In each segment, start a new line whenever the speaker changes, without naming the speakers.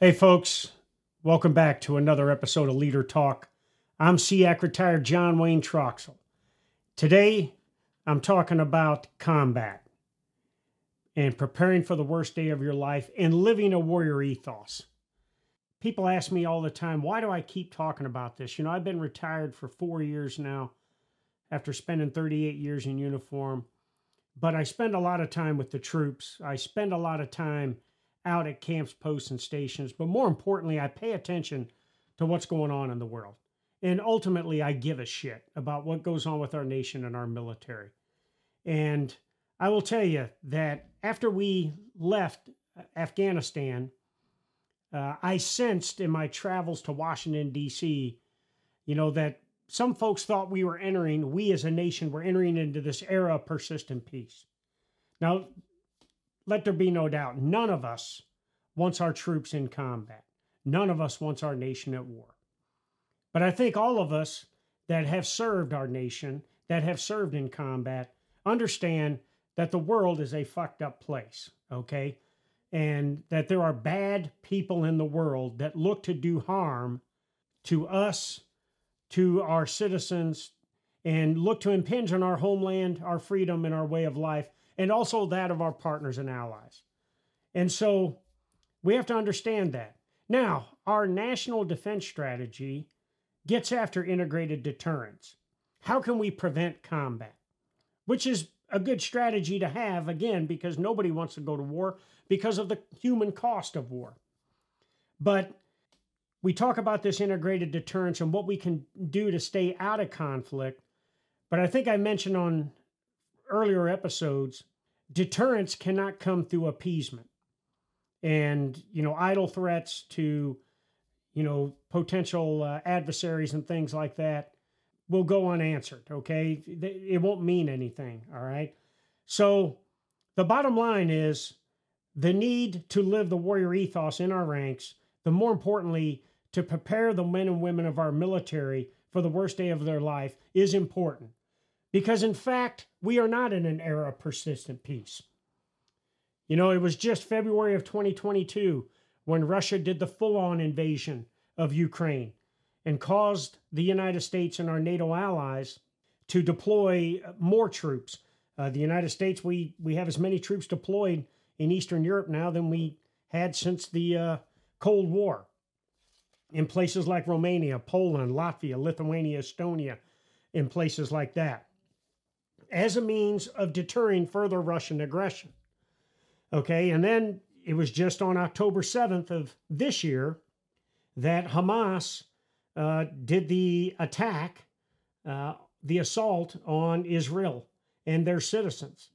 Hey, folks, welcome back to another episode of Leader Talk. I'm SEAC retired John Wayne Troxell. Today, I'm talking about combat and preparing for the worst day of your life and living a warrior ethos. People ask me all the time, why do I keep talking about this? You know, I've been retired for four years now after spending 38 years in uniform, but I spend a lot of time with the troops. I spend a lot of time out at camps, posts, and stations. But more importantly, I pay attention to what's going on in the world. And ultimately, I give a shit about what goes on with our nation and our military. And I will tell you that after we left Afghanistan, uh, I sensed in my travels to Washington, D.C., you know, that some folks thought we were entering, we as a nation were entering into this era of persistent peace. Now, let there be no doubt, none of us wants our troops in combat. None of us wants our nation at war. But I think all of us that have served our nation, that have served in combat, understand that the world is a fucked up place, okay? And that there are bad people in the world that look to do harm to us, to our citizens, and look to impinge on our homeland, our freedom, and our way of life and also that of our partners and allies. And so we have to understand that. Now, our national defense strategy gets after integrated deterrence. How can we prevent combat? Which is a good strategy to have, again, because nobody wants to go to war because of the human cost of war. But we talk about this integrated deterrence and what we can do to stay out of conflict. But I think I mentioned on earlier episodes, deterrence cannot come through appeasement. And you know idle threats to you know potential uh, adversaries and things like that will go unanswered okay? It won't mean anything all right? So the bottom line is the need to live the warrior ethos in our ranks the more importantly to prepare the men and women of our military for the worst day of their life is important because, in fact, we are not in an era of persistent peace. You know, it was just February of 2022 when Russia did the full on invasion of Ukraine and caused the United States and our NATO allies to deploy more troops. Uh, the United States, we, we have as many troops deployed in Eastern Europe now than we had since the uh, Cold War. In places like Romania, Poland, Latvia, Lithuania, Estonia, in places like that as a means of deterring further Russian aggression. Okay, and then it was just on October 7th of this year that Hamas uh, did the attack, uh, the assault on Israel and their citizens.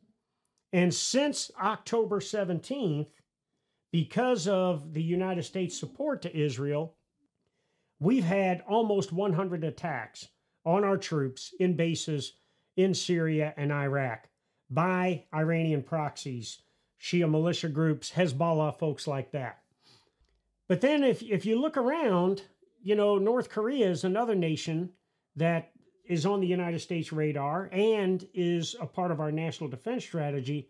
And since October 17th, because of the United States support to Israel, we've had almost 100 attacks on our troops in bases in Syria and Iraq by Iranian proxies, Shia militia groups, Hezbollah, folks like that. But then if, if you look around, you know, North Korea is another nation that is on the United States radar and is a part of our national defense strategy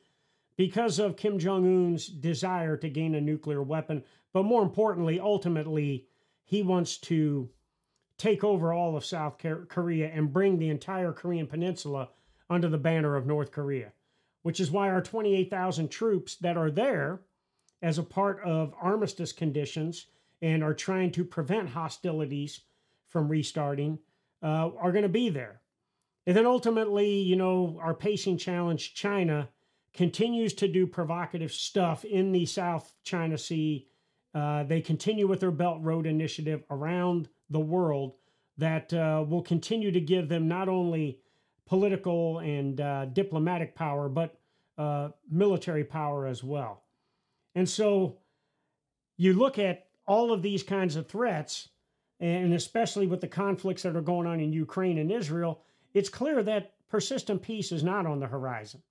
because of Kim Jong un's desire to gain a nuclear weapon. But more importantly, ultimately, he wants to take over all of South Korea and bring the entire Korean peninsula under the banner of North Korea, which is why our 28,000 troops that are there as a part of armistice conditions and are trying to prevent hostilities from restarting uh, are going to be there. And then ultimately, you know, our pacing challenge, China, continues to do provocative stuff in the South China Sea. Uh, they continue with their Belt Road Initiative around the world that uh, will continue to give them not only political and uh, diplomatic power, but uh, military power as well. And so you look at all of these kinds of threats, and especially with the conflicts that are going on in Ukraine and Israel, it's clear that persistent peace is not on the horizon,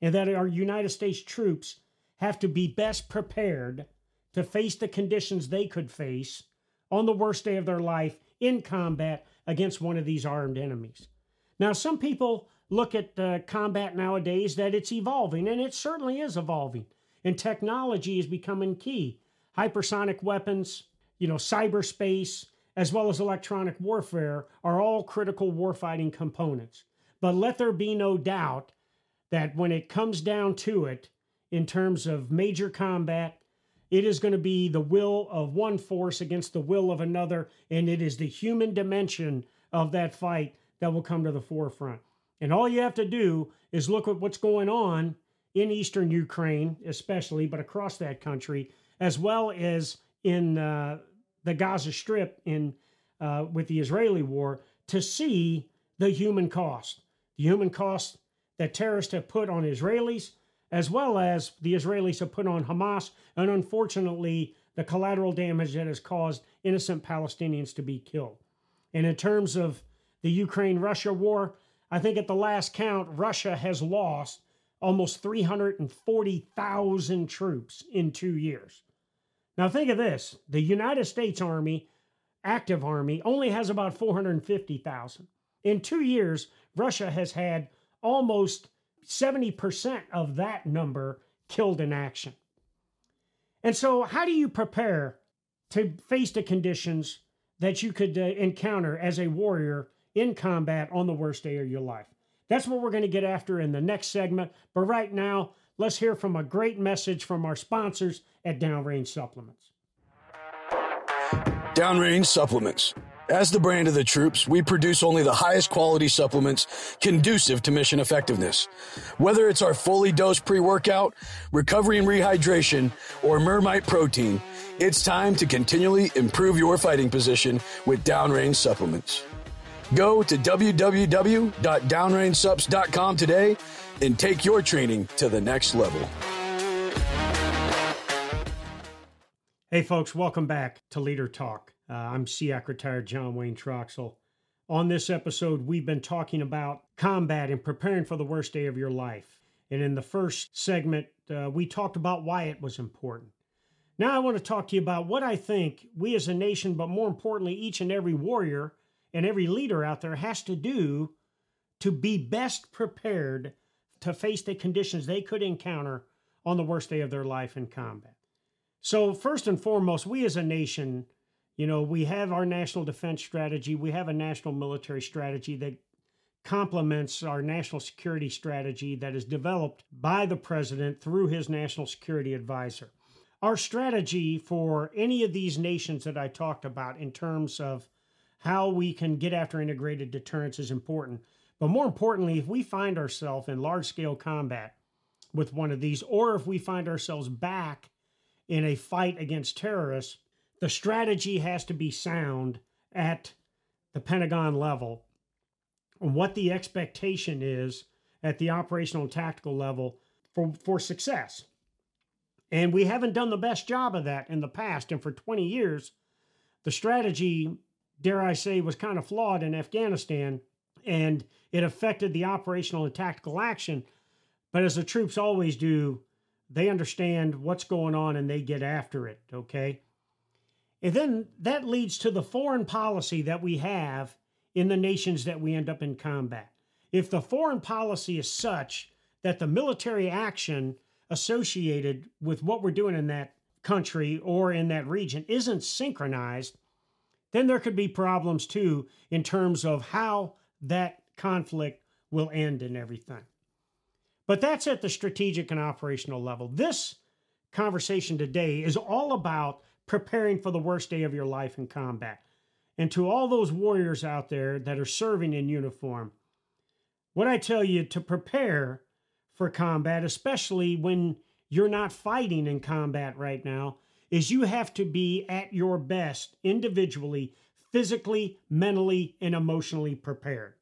and that our United States troops have to be best prepared to face the conditions they could face on the worst day of their life in combat against one of these armed enemies. Now, some people look at uh, combat nowadays that it's evolving, and it certainly is evolving, and technology is becoming key. hypersonic weapons, you know, cyberspace, as well as electronic warfare are all critical warfighting components. But let there be no doubt that when it comes down to it, in terms of major combat, it is going to be the will of one force against the will of another, and it is the human dimension of that fight that will come to the forefront. And all you have to do is look at what's going on in eastern Ukraine, especially, but across that country, as well as in uh, the Gaza Strip in uh, with the Israeli war, to see the human cost, the human cost that terrorists have put on Israelis, as well as the Israelis have put on Hamas, and unfortunately, the collateral damage that has caused innocent Palestinians to be killed. And in terms of the Ukraine Russia war, I think at the last count, Russia has lost almost 340,000 troops in two years. Now, think of this the United States Army, active army, only has about 450,000. In two years, Russia has had almost 70% of that number killed in action. And so, how do you prepare to face the conditions that you could uh, encounter as a warrior in combat on the worst day of your life? That's what we're going to get after in the next segment. But right now, let's hear from a great message from our sponsors at Downrange Supplements.
Downrange Supplements as the brand of the troops, we produce only the highest quality supplements conducive to mission effectiveness. Whether it's our fully dosed pre-workout, recovery and rehydration, or Mermite protein, it's time to continually improve your fighting position with downrange supplements. Go to www.downrangesups.com today and take your training to the next level.
Hey, folks, welcome back to Leader Talk. Uh, I'm SEAC retired John Wayne Troxell. On this episode, we've been talking about combat and preparing for the worst day of your life. And in the first segment, uh, we talked about why it was important. Now, I want to talk to you about what I think we as a nation, but more importantly, each and every warrior and every leader out there has to do to be best prepared to face the conditions they could encounter on the worst day of their life in combat. So, first and foremost, we as a nation, you know, we have our national defense strategy, we have a national military strategy that complements our national security strategy that is developed by the president through his national security advisor. Our strategy for any of these nations that I talked about in terms of how we can get after integrated deterrence is important. But more importantly, if we find ourselves in large scale combat with one of these, or if we find ourselves back in a fight against terrorists, the strategy has to be sound at the Pentagon level what the expectation is at the operational and tactical level for, for success. And we haven't done the best job of that in the past. And for 20 years, the strategy, dare I say, was kind of flawed in Afghanistan and it affected the operational and tactical action. But as the troops always do, they understand what's going on and they get after it, okay? And then that leads to the foreign policy that we have in the nations that we end up in combat. If the foreign policy is such that the military action associated with what we're doing in that country or in that region isn't synchronized, then there could be problems too in terms of how that conflict will end and everything. But that's at the strategic and operational level. This conversation today is all about preparing for the worst day of your life in combat. And to all those warriors out there that are serving in uniform, what I tell you to prepare for combat, especially when you're not fighting in combat right now, is you have to be at your best individually, physically, mentally, and emotionally prepared.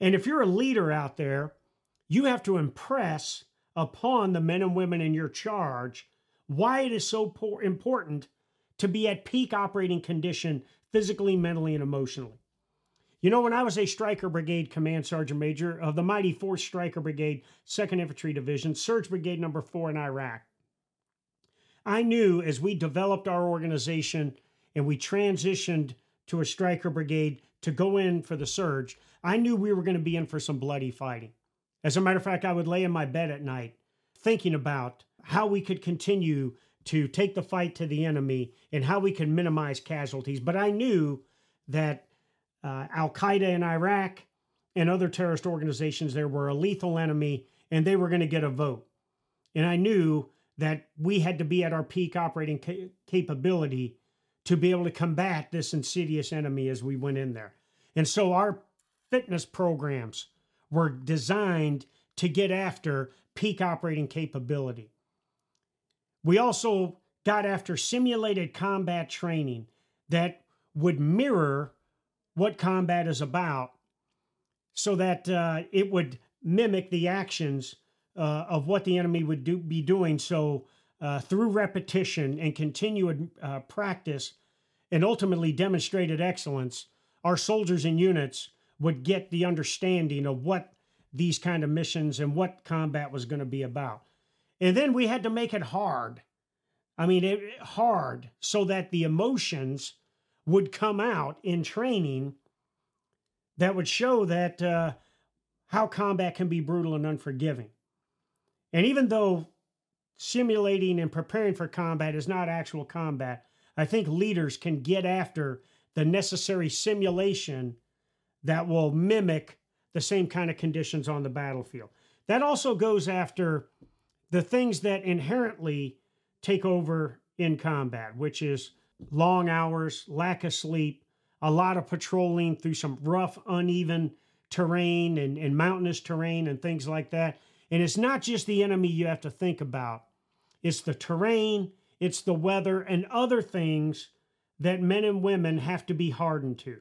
And if you're a leader out there, you have to impress upon the men and women in your charge why it is so important to be at peak operating condition physically, mentally, and emotionally. You know, when I was a Stryker Brigade Command Sergeant Major of the mighty 4th Stryker Brigade, 2nd Infantry Division, Surge Brigade Number 4 in Iraq, I knew as we developed our organization and we transitioned to a Stryker Brigade to go in for the surge, I knew we were going to be in for some bloody fighting. As a matter of fact, I would lay in my bed at night thinking about how we could continue to take the fight to the enemy and how we can minimize casualties. But I knew that uh, Al Qaeda in Iraq and other terrorist organizations there were a lethal enemy and they were going to get a vote. And I knew that we had to be at our peak operating ca- capability to be able to combat this insidious enemy as we went in there. And so our fitness programs were designed to get after peak operating capability. We also got after simulated combat training that would mirror what combat is about so that uh, it would mimic the actions uh, of what the enemy would do, be doing. So, uh, through repetition and continued uh, practice and ultimately demonstrated excellence, our soldiers and units would get the understanding of what these kind of missions and what combat was going to be about. And then we had to make it hard. I mean, it, hard so that the emotions would come out in training that would show that uh, how combat can be brutal and unforgiving. And even though simulating and preparing for combat is not actual combat, I think leaders can get after the necessary simulation that will mimic the same kind of conditions on the battlefield. That also goes after the things that inherently take over in combat, which is long hours, lack of sleep, a lot of patrolling through some rough, uneven terrain and, and mountainous terrain and things like that. And it's not just the enemy you have to think about, it's the terrain, it's the weather, and other things that men and women have to be hardened to.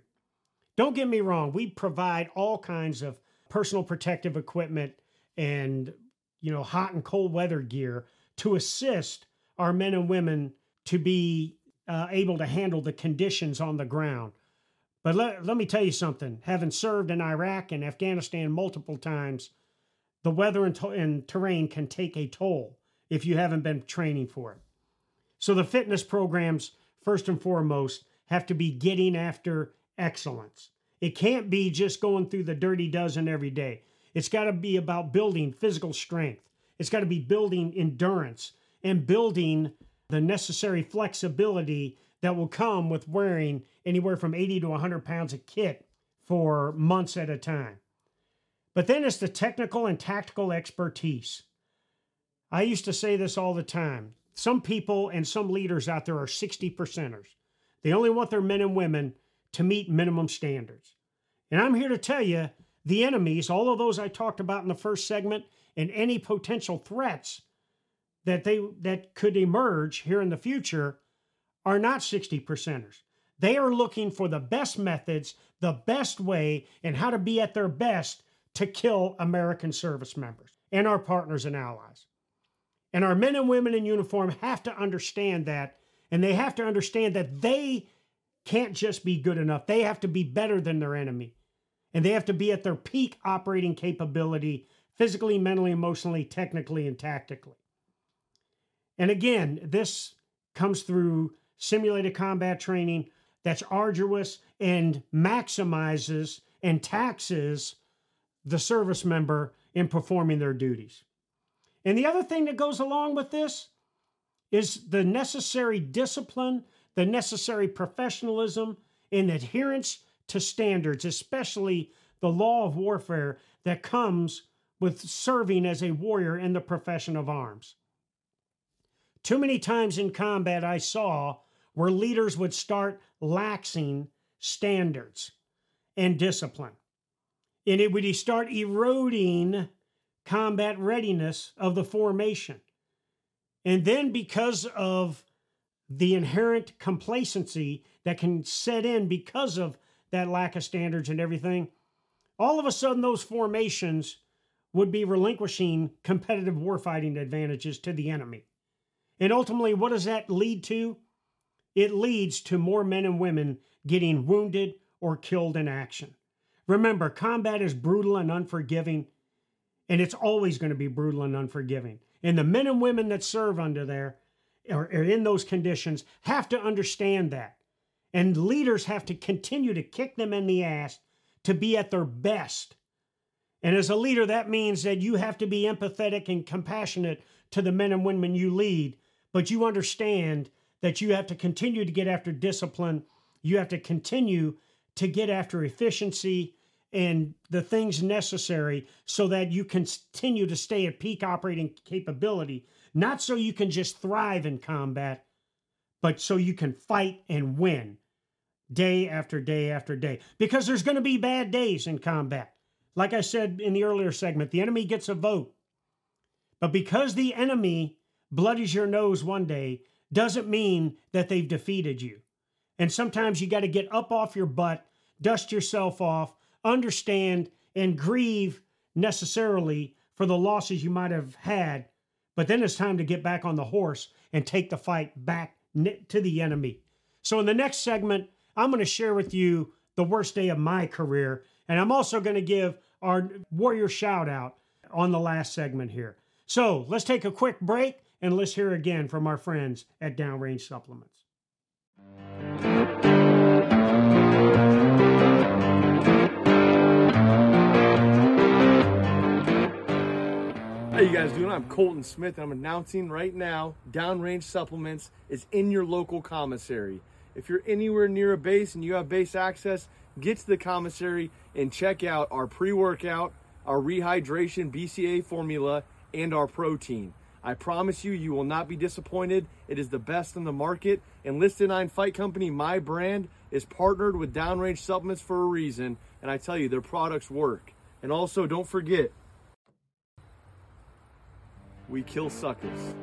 Don't get me wrong, we provide all kinds of personal protective equipment and you know hot and cold weather gear to assist our men and women to be uh, able to handle the conditions on the ground. But let, let me tell you something having served in Iraq and Afghanistan multiple times, the weather and, to- and terrain can take a toll if you haven't been training for it. So the fitness programs, first and foremost, have to be getting after excellence. It can't be just going through the dirty dozen every day. It's got to be about building physical strength. It's got to be building endurance and building the necessary flexibility that will come with wearing anywhere from 80 to 100 pounds of kit for months at a time. But then it's the technical and tactical expertise. I used to say this all the time. Some people and some leaders out there are 60 percenters. They only want their men and women to meet minimum standards. And I'm here to tell you the enemies, all of those I talked about in the first segment, and any potential threats that they that could emerge here in the future are not 60 percenters. They are looking for the best methods, the best way, and how to be at their best to kill American service members and our partners and allies. And our men and women in uniform have to understand that, and they have to understand that they can't just be good enough. They have to be better than their enemy. And they have to be at their peak operating capability physically, mentally, emotionally, technically, and tactically. And again, this comes through simulated combat training that's arduous and maximizes and taxes the service member in performing their duties. And the other thing that goes along with this is the necessary discipline the necessary professionalism and adherence to standards, especially the law of warfare that comes with serving as a warrior in the profession of arms. Too many times in combat, I saw where leaders would start laxing standards and discipline. And it would start eroding combat readiness of the formation. And then, because of the inherent complacency that can set in because of that lack of standards and everything, all of a sudden those formations would be relinquishing competitive warfighting advantages to the enemy. And ultimately, what does that lead to? It leads to more men and women getting wounded or killed in action. Remember, combat is brutal and unforgiving, and it's always going to be brutal and unforgiving. And the men and women that serve under there or, in those conditions have to understand that. And leaders have to continue to kick them in the ass to be at their best. And as a leader, that means that you have to be empathetic and compassionate to the men and women you lead, but you understand that you have to continue to get after discipline. You have to continue to get after efficiency and the things necessary so that you continue to stay at peak operating capability, not so you can just thrive in combat, but so you can fight and win day after day after day. Because there's going to be bad days in combat. Like I said in the earlier segment, the enemy gets a vote. But because the enemy bloodies your nose one day doesn't mean that they've defeated you. And sometimes you got to get up off your butt, dust yourself off, understand, and grieve necessarily for the losses you might have had. But then it's time to get back on the horse and take the fight back to the enemy. So, in the next segment, I'm going to share with you the worst day of my career. And I'm also going to give our warrior shout out on the last segment here. So, let's take a quick break and let's hear again from our friends at Downrange Supplements.
How you guys doing? I'm Colton Smith and I'm announcing right now Downrange Supplements is in your local commissary. If you're anywhere near a base and you have base access, get to the commissary and check out our pre-workout, our rehydration BCA formula, and our protein. I promise you, you will not be disappointed. It is the best in the market. And Listed 9 Fight Company, my brand, is partnered with Downrange Supplements for a reason. And I tell you, their products work. And also, don't forget, we kill suckers.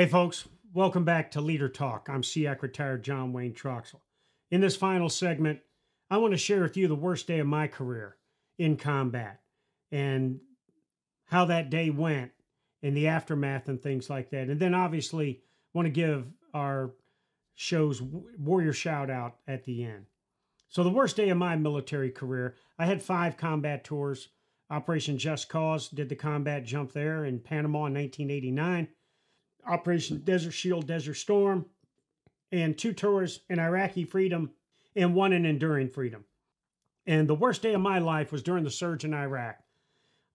Hey, folks, welcome back to Leader Talk. I'm SEAC retired John Wayne Troxell. In this final segment, I want to share with you the worst day of my career in combat and how that day went in the aftermath and things like that. And then obviously want to give our show's warrior shout out at the end. So the worst day of my military career, I had five combat tours. Operation Just Cause did the combat jump there in Panama in 1989. Operation Desert Shield, Desert Storm, and two tours in Iraqi Freedom and one in Enduring Freedom. And the worst day of my life was during the surge in Iraq.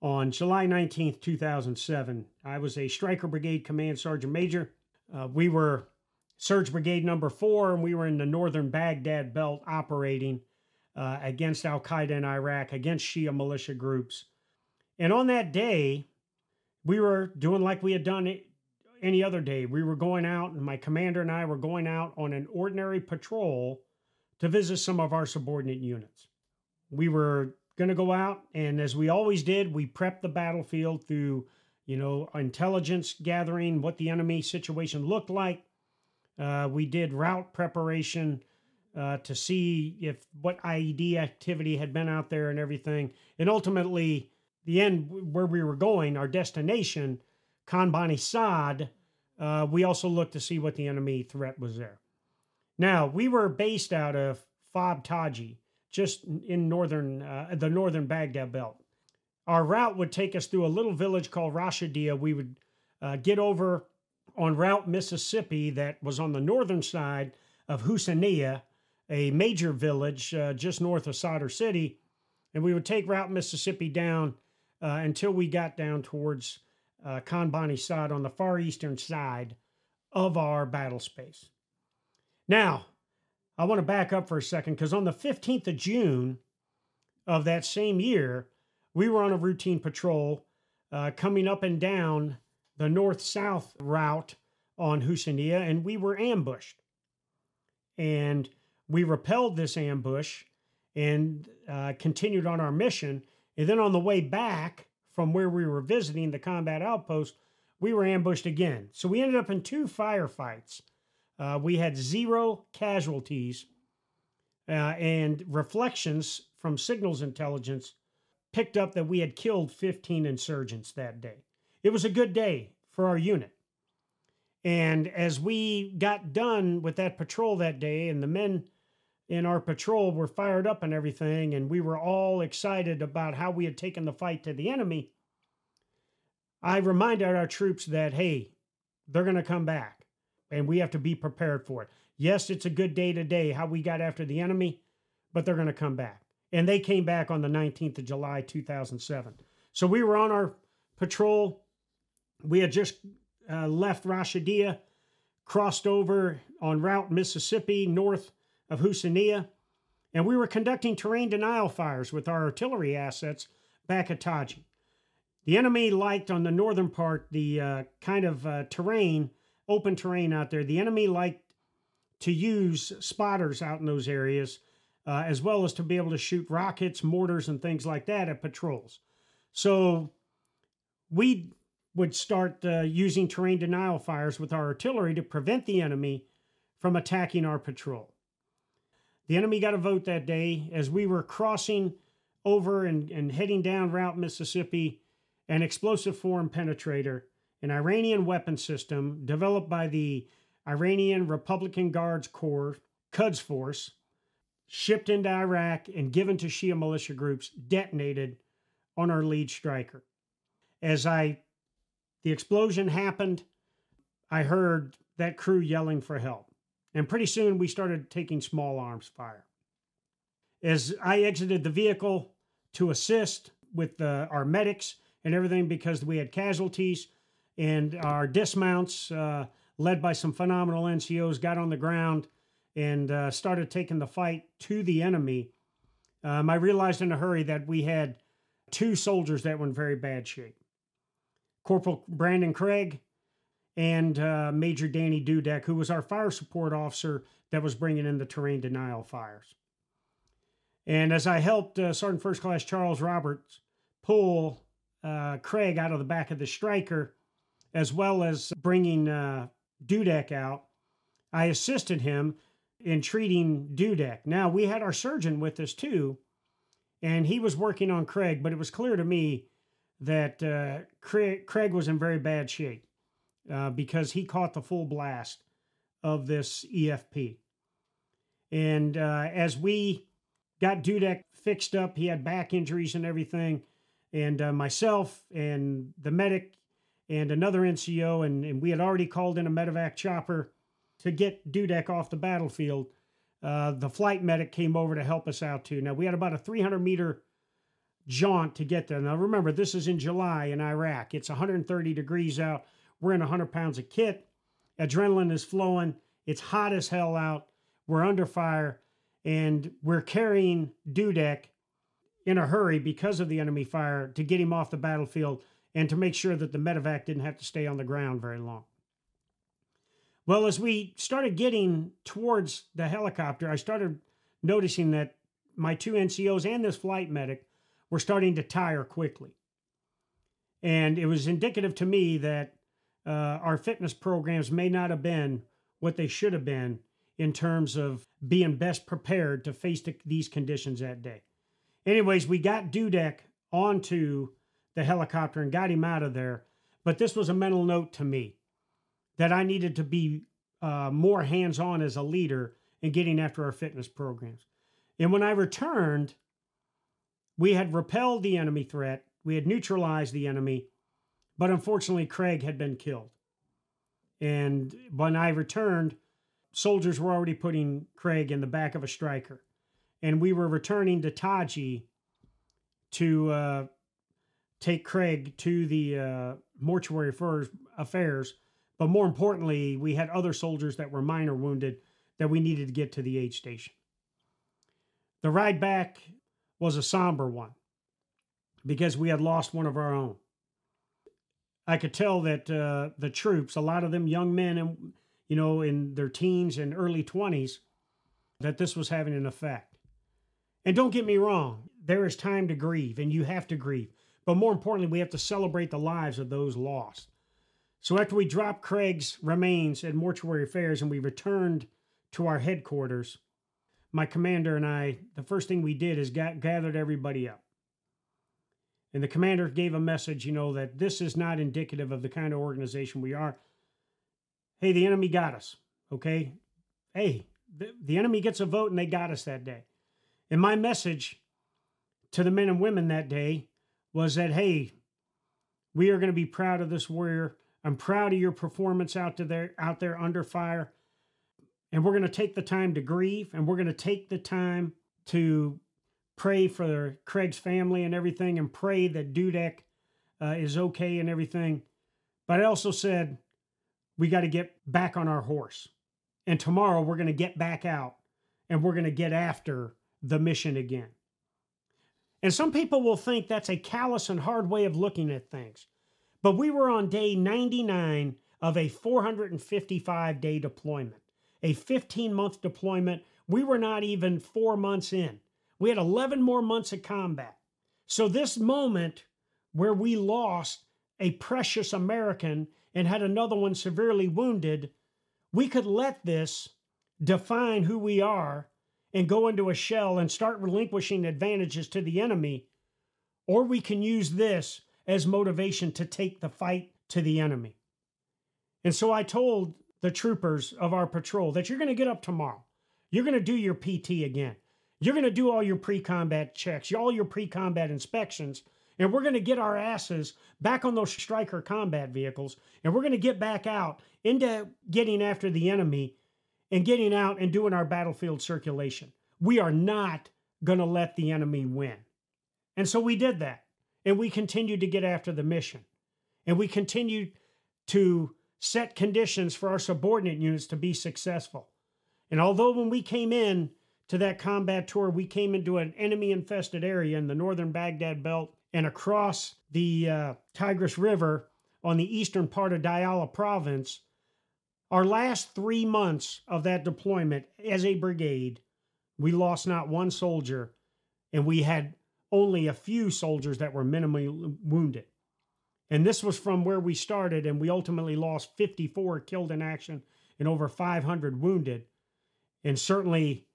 On July 19th, 2007, I was a Stryker Brigade Command Sergeant Major. Uh, we were Surge Brigade number four, and we were in the northern Baghdad belt operating uh, against Al Qaeda in Iraq, against Shia militia groups. And on that day, we were doing like we had done any other day. We were going out, and my commander and I were going out on an ordinary patrol to visit some of our subordinate units. We were going to go out and as we always did we prepped the battlefield through you know intelligence gathering what the enemy situation looked like uh, we did route preparation uh, to see if what ied activity had been out there and everything and ultimately the end where we were going our destination Khan Bani Saad uh, we also looked to see what the enemy threat was there now we were based out of fob taji just in northern uh, the northern Baghdad belt. Our route would take us through a little village called Rashidia. We would uh, get over on Route Mississippi that was on the northern side of Husaniya, a major village uh, just north of Sadr City, and we would take Route Mississippi down uh, until we got down towards uh, Khan Bani Saad on the far eastern side of our battle space. Now, I want to back up for a second because on the 15th of June of that same year, we were on a routine patrol uh, coming up and down the north south route on Husaniya, and we were ambushed. And we repelled this ambush and uh, continued on our mission. And then on the way back from where we were visiting the combat outpost, we were ambushed again. So we ended up in two firefights uh, we had zero casualties, uh, and reflections from signals intelligence picked up that we had killed 15 insurgents that day. It was a good day for our unit. And as we got done with that patrol that day, and the men in our patrol were fired up and everything, and we were all excited about how we had taken the fight to the enemy, I reminded our troops that, hey, they're going to come back and we have to be prepared for it. Yes, it's a good day today how we got after the enemy, but they're going to come back. And they came back on the 19th of July, 2007. So we were on our patrol. We had just uh, left Rashidia, crossed over on Route Mississippi, north of Husania, and we were conducting terrain denial fires with our artillery assets back at Taji. The enemy liked on the northern part the uh, kind of uh, terrain, open terrain out there. The enemy liked to use spotters out in those areas, uh, as well as to be able to shoot rockets, mortars, and things like that at patrols. So we would start uh, using terrain denial fires with our artillery to prevent the enemy from attacking our patrol. The enemy got a vote that day as we were crossing over and, and heading down Route Mississippi. An explosive form penetrator, an Iranian weapon system developed by the Iranian Republican Guards Corps, Quds Force, shipped into Iraq and given to Shia militia groups, detonated on our lead Stryker. As I the explosion happened, I heard that crew yelling for help. And pretty soon we started taking small arms fire. As I exited the vehicle to assist with the, our medics and everything because we had casualties and our dismounts, uh, led by some phenomenal NCOs, got on the ground and uh, started taking the fight to the enemy. Um, I realized in a hurry that we had two soldiers that were in very bad shape Corporal Brandon Craig and uh, Major Danny Dudek, who was our fire support officer that was bringing in the terrain denial fires. And as I helped uh, Sergeant First Class Charles Roberts pull uh, Craig out of the back of the Stryker, as well as bringing uh, Dudek out, I assisted him in treating Dudek. Now, we had our surgeon with us too, and he was working on Craig, but it was clear to me that uh, Craig, Craig was in very bad shape uh, because he caught the full blast of this EFP. And uh, as we got Dudek fixed up, he had back injuries and everything. And uh, myself and the medic and another NCO, and, and we had already called in a medevac chopper to get Dudek off the battlefield. Uh, the flight medic came over to help us out too. Now we had about a 300 meter jaunt to get there. Now remember, this is in July in Iraq. It's 130 degrees out. We're in 100 pounds of kit. Adrenaline is flowing. It's hot as hell out. We're under fire, and we're carrying Dudek in a hurry because of the enemy fire to get him off the battlefield and to make sure that the medevac didn't have to stay on the ground very long. Well, as we started getting towards the helicopter, I started noticing that my two NCOs and this flight medic were starting to tire quickly. And it was indicative to me that uh, our fitness programs may not have been what they should have been in terms of being best prepared to face the, these conditions that day. Anyways, we got Dudek onto the helicopter and got him out of there. But this was a mental note to me that I needed to be uh, more hands on as a leader in getting after our fitness programs. And when I returned, we had repelled the enemy threat, we had neutralized the enemy, but unfortunately, Craig had been killed. And when I returned, soldiers were already putting Craig in the back of a Stryker. And we were returning to Taji to uh, take Craig to the uh, mortuary affairs, affairs. But more importantly, we had other soldiers that were minor wounded that we needed to get to the aid station. The ride back was a somber one because we had lost one of our own. I could tell that uh, the troops, a lot of them young men and you know in their teens and early 20s, that this was having an effect. And don't get me wrong, there is time to grieve and you have to grieve. But more importantly, we have to celebrate the lives of those lost. So after we dropped Craig's remains at Mortuary Affairs and we returned to our headquarters, my commander and I, the first thing we did is got, gathered everybody up. And the commander gave a message, you know, that this is not indicative of the kind of organization we are. Hey, the enemy got us. Okay. Hey, the, the enemy gets a vote and they got us that day. And my message to the men and women that day was that, hey, we are going to be proud of this warrior. I'm proud of your performance out to there out there under fire. And we're going to take the time to grieve and we're going to take the time to pray for Craig's family and everything and pray that Dudek uh, is okay and everything. But I also said we got to get back on our horse. And tomorrow we're going to get back out and we're going to get after the mission again. And some people will think that's a callous and hard way of looking at things. But we were on day 99 of a 455 day deployment, a 15 month deployment. We were not even four months in. We had 11 more months of combat. So, this moment where we lost a precious American and had another one severely wounded, we could let this define who we are and go into a shell and start relinquishing advantages to the enemy, or we can use this as motivation to take the fight to the enemy. And so I told the troopers of our patrol that you're going to get up tomorrow. You're going to do your PT again. You're going to do all your pre combat checks, all your pre combat inspections, and we're going to get our asses back on those Stryker combat vehicles, and we're going to get back out into getting after the enemy and getting out and doing our battlefield circulation. We are not going to let the enemy win. And so we did that. And we continued to get after the mission. And we continued to set conditions for our subordinate units to be successful. And although when we came in to that combat tour, we came into an enemy infested area in the northern Baghdad belt and across the uh, Tigris River on the eastern part of Diyala province, our last three months of that deployment as a brigade, we lost not one soldier, and we had only a few soldiers that were minimally wounded. And this was from where we started, and we ultimately lost 54 killed in action and over 500 wounded. And certainly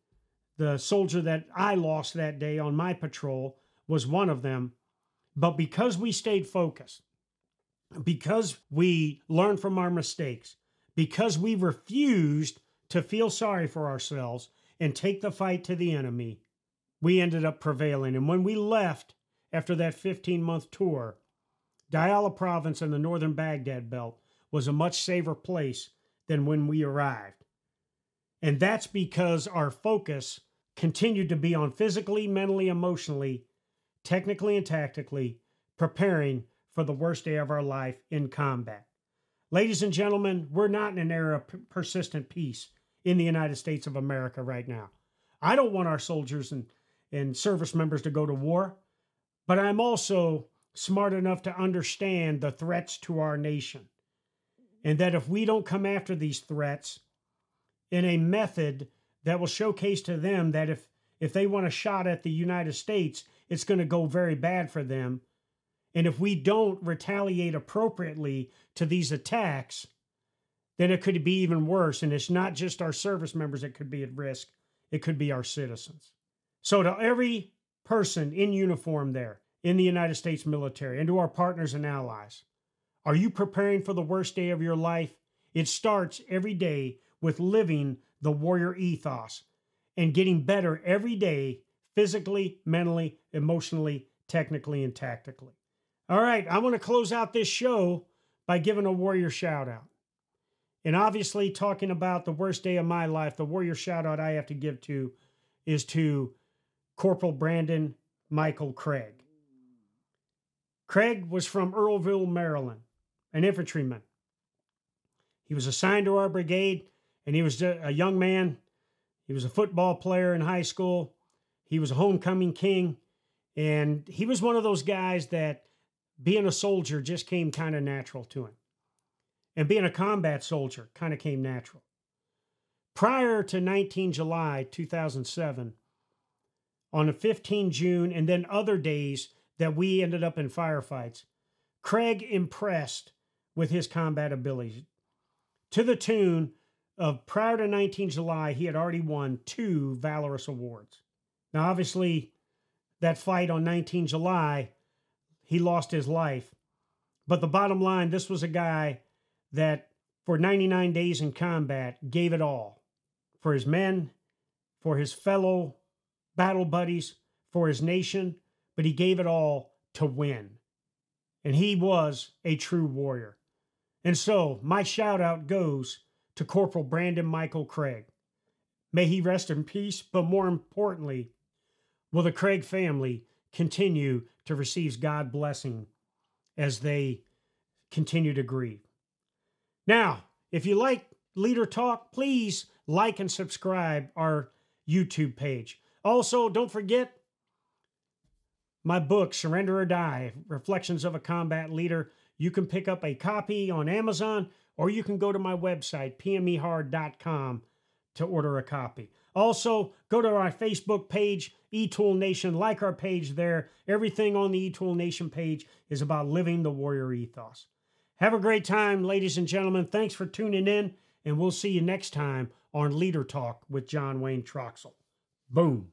the soldier that I lost that day on my patrol was one of them. But because we stayed focused, because we learned from our mistakes, because we refused to feel sorry for ourselves and take the fight to the enemy, we ended up prevailing. And when we left after that 15 month tour, Diyala province in the northern Baghdad belt was a much safer place than when we arrived. And that's because our focus continued to be on physically, mentally, emotionally, technically, and tactically preparing for the worst day of our life in combat. Ladies and gentlemen, we're not in an era of persistent peace in the United States of America right now. I don't want our soldiers and and service members to go to war, but I'm also smart enough to understand the threats to our nation. And that if we don't come after these threats in a method that will showcase to them that if, if they want a shot at the United States, it's going to go very bad for them. And if we don't retaliate appropriately to these attacks, then it could be even worse. And it's not just our service members that could be at risk, it could be our citizens. So, to every person in uniform there in the United States military and to our partners and allies, are you preparing for the worst day of your life? It starts every day with living the warrior ethos and getting better every day, physically, mentally, emotionally, technically, and tactically. All right, I want to close out this show by giving a warrior shout out. And obviously, talking about the worst day of my life, the warrior shout out I have to give to is to Corporal Brandon Michael Craig. Craig was from Earleville, Maryland, an infantryman. He was assigned to our brigade, and he was a young man. He was a football player in high school. He was a homecoming king, and he was one of those guys that being a soldier just came kind of natural to him. And being a combat soldier kind of came natural. Prior to 19 July 2007, on a 15 June and then other days that we ended up in firefights. Craig impressed with his combat abilities to the tune of prior to 19 July, he had already won two Valorous Awards. Now, obviously, that fight on 19 July, he lost his life. But the bottom line, this was a guy that for 99 days in combat gave it all for his men, for his fellow battle buddies for his nation, but he gave it all to win. And he was a true warrior. And so my shout out goes to Corporal Brandon Michael Craig. May he rest in peace, but more importantly, will the Craig family continue to receive God blessing as they continue to grieve. Now, if you like Leader Talk, please like and subscribe our YouTube page. Also, don't forget my book, Surrender or Die Reflections of a Combat Leader. You can pick up a copy on Amazon or you can go to my website, pmehard.com, to order a copy. Also, go to our Facebook page, eTool Nation, like our page there. Everything on the eTool Nation page is about living the warrior ethos. Have a great time, ladies and gentlemen. Thanks for tuning in, and we'll see you next time on Leader Talk with John Wayne Troxell. Boom.